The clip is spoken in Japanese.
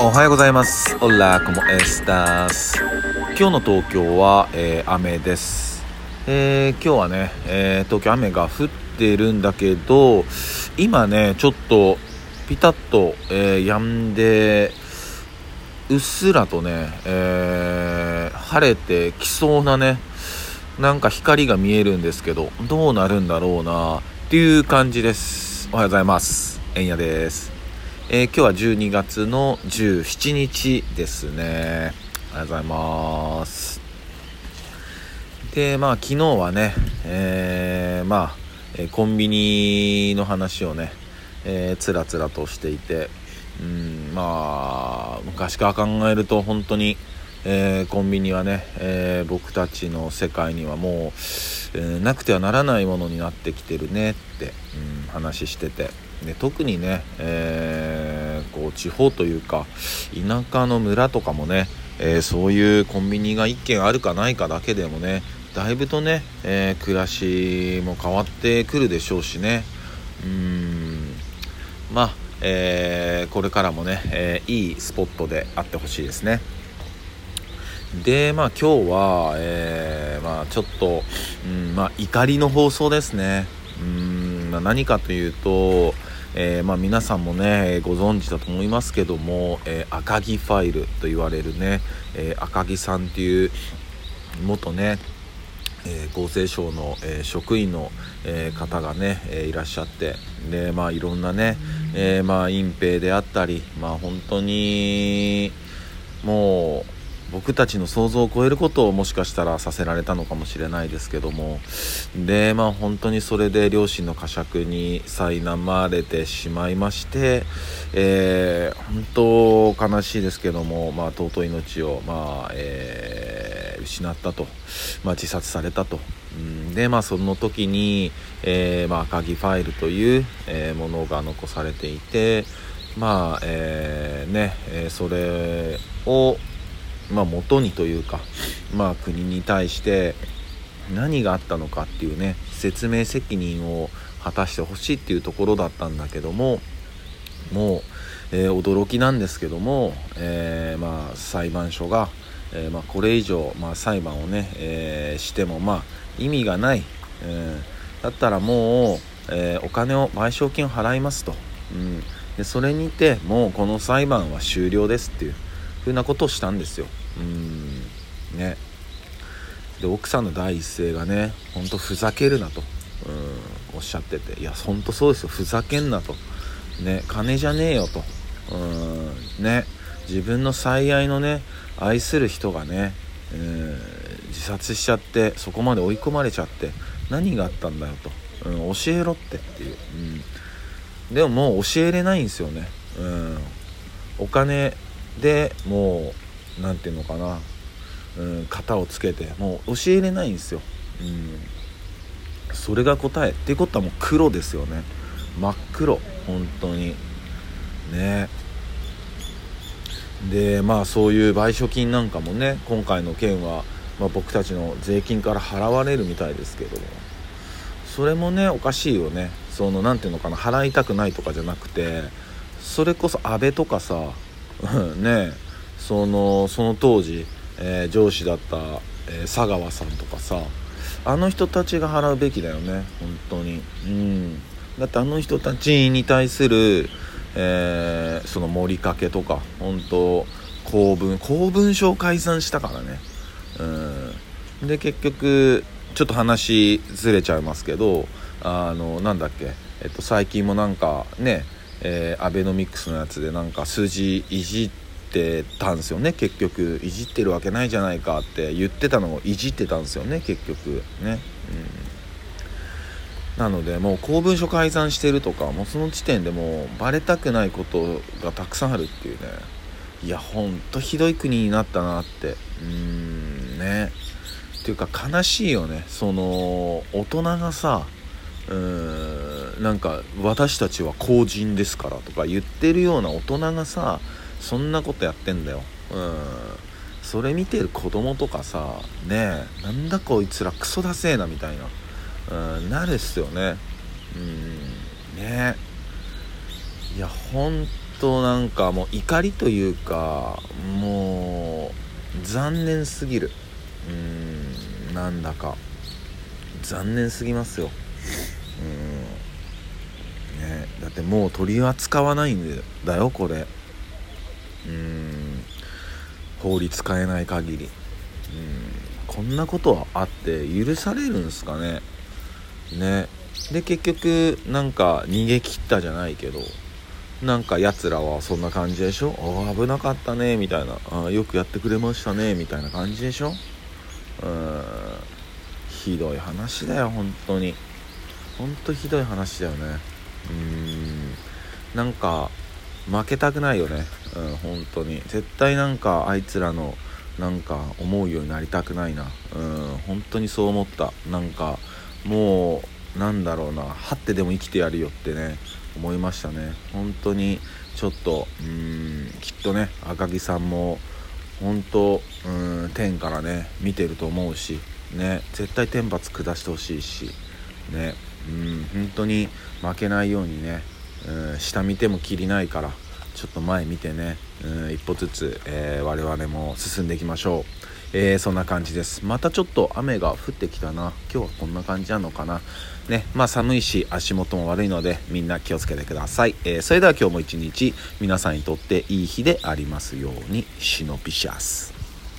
おはようございます。オラコモエスタス。今日の東京は、えー雨です。えー今日はね、えー東京雨が降ってるんだけど、今ね、ちょっとピタッと、えー止んで、うっすらとね、えー晴れてきそうなね、なんか光が見えるんですけど、どうなるんだろうなっていう感じです。おはようございます。えんやです。えー今日は12月の17日ですね。ありがとうございます。で、まあ昨日はね、えーまあ、えコンビニの話をね、えーつらつらとしていて、うん、まあ、昔から考えると本当に、えーコンビニはね、えー僕たちの世界にはもう、えーなくてはならないものになってきてるねって、うん、話しててで特にね、えーこう地方というか田舎の村とかもね、えーそういうコンビニが1軒あるかないかだけでもねだいぶとね、えー暮らしも変わってくるでしょうしねうんまあ、えこれからもね、えいいスポットであってほしいですね。で、まあ今日は、えーまあちょっと、うん、まあ怒りの放送ですね。うん、ま、何かというと、えーまあ皆さんもね、ご存知だと思いますけども、えー赤木ファイルと言われるね、えー赤木さんっていう元ね、えー厚生省の、えー職員の、えー方がね、えいらっしゃってでまあいろんなね、えまあ隠蔽であったりまあ本当にもう僕たちの想像を超えることをもしかしたらさせられたのかもしれないですけどもでまあ本当にそれで両親の呵責に苛まれてしまいまして、えー本当悲しいですけども、まあ、尊い命を、まあえー失ったと、まあ、自殺されたと。でまあその時に、えーまあ、赤木ファイルという、えものが残されていてまあえーね、えそれをまあ、元にというか、まあ、国に対して何があったのかっていうね説明責任を果たしてほしいっていうところだったんだけどももう、えー驚きなんですけども、えーまあ、裁判所が、えーまあ、これ以上、まあ、裁判をね、えしても、まあ、意味がない、えーだったらもう、えお金を賠償金を払いますと、うん、でそれにてもうこの裁判は終了ですっていうふうなことをしたんですよ。うん。ね。で奥さんの第一声がね「ほんとふざけるな」と、うん、おっしゃってて「いやほんとそうですよ。ふざけんな」と「ね金じゃねえよ」と、うん、ね。自分の最愛のね愛する人がね、うん、自殺しちゃってそこまで追い込まれちゃって何があったんだよと、うん、教えろってっていう、うん、でももう教えれないんですよね、うん、お金でもう何て言うのかな、うん、型をつけてもう教えれないんですよ、うん、それが答え。っていうことはもう黒ですよね。真っ黒。本当に。ね。でまあそういう賠償金なんかもね今回の件は、まあ、僕たちの税金から払われるみたいですけども。それもねおかしいよね。その何ていうのかな。払いたくないとかじゃなくてそれこそ安倍とかさうん ね。そのその当時、えー上司だった、えー佐川さんとかさあの人たちが払うべきだよね本当に。うん。だってあの人たちに対する、えーその盛りかけとか本当公文公文書を改ざんしたからね。うん。で結局ちょっと話ずれちゃいますけどあのなんだっけ、えっと、最近もなんかねえーアベノミクスのやつでなんか数字いじっててたんですよね。結局いじってるわけないじゃないかって言ってたのをいじってたんですよね。結局ね、うん、なのでもう公文書改ざんしてるとかもうその時点でもうバレたくないことがたくさんあるっていうね。いやほんとひどい国になったなって。うんね。っていうか悲しいよね。その大人がさうーんなんか私たちは公人ですからとか言ってるような大人がさそんなことやってんだよ。うん。それ見てる子供とかさねえなんだこいつらクソだせえなみたいな。うんなるっすよね。うんねえ。いや本となんかもう怒りというかもう残念すぎる。うんなんだか。残念すぎますよ。うんねだってもう取り扱わないんだよこれ。うん。法律変えない限り。うん。こんなことはあって許されるんすかね。ね。で結局なんか逃げ切ったじゃないけどなんかやつらはそんな感じでしょ？あ危なかったねみたいな。あよくやってくれましたねみたいな感じでしょ？うん。ひどい話だよ本当に。本当ひどい話だよね。うん。なんか負けたくないよね。うん本当に。絶対なんかあいつらのなんか思うようになりたくないな。うん本当にそう思った。なんかもうなんだろうな。張ってでも生きてやるよってね思いましたね。本当にちょっとうんきっとね赤木さんも本当うん天からね見てると思うしね絶対天罰下してほしいしねうん本当に負けないようにねうん下見てもきりないからちょっと前見てねうん一歩ずつ、えー、我々も進んでいきましょう。えー、そんな感じです。またちょっと雨が降ってきたな。今日はこんな感じなのかな。ねまあ寒いし足元も悪いのでみんな気をつけてください、えー、それでは今日も一日皆さんにとっていい日でありますようにシノピシャス。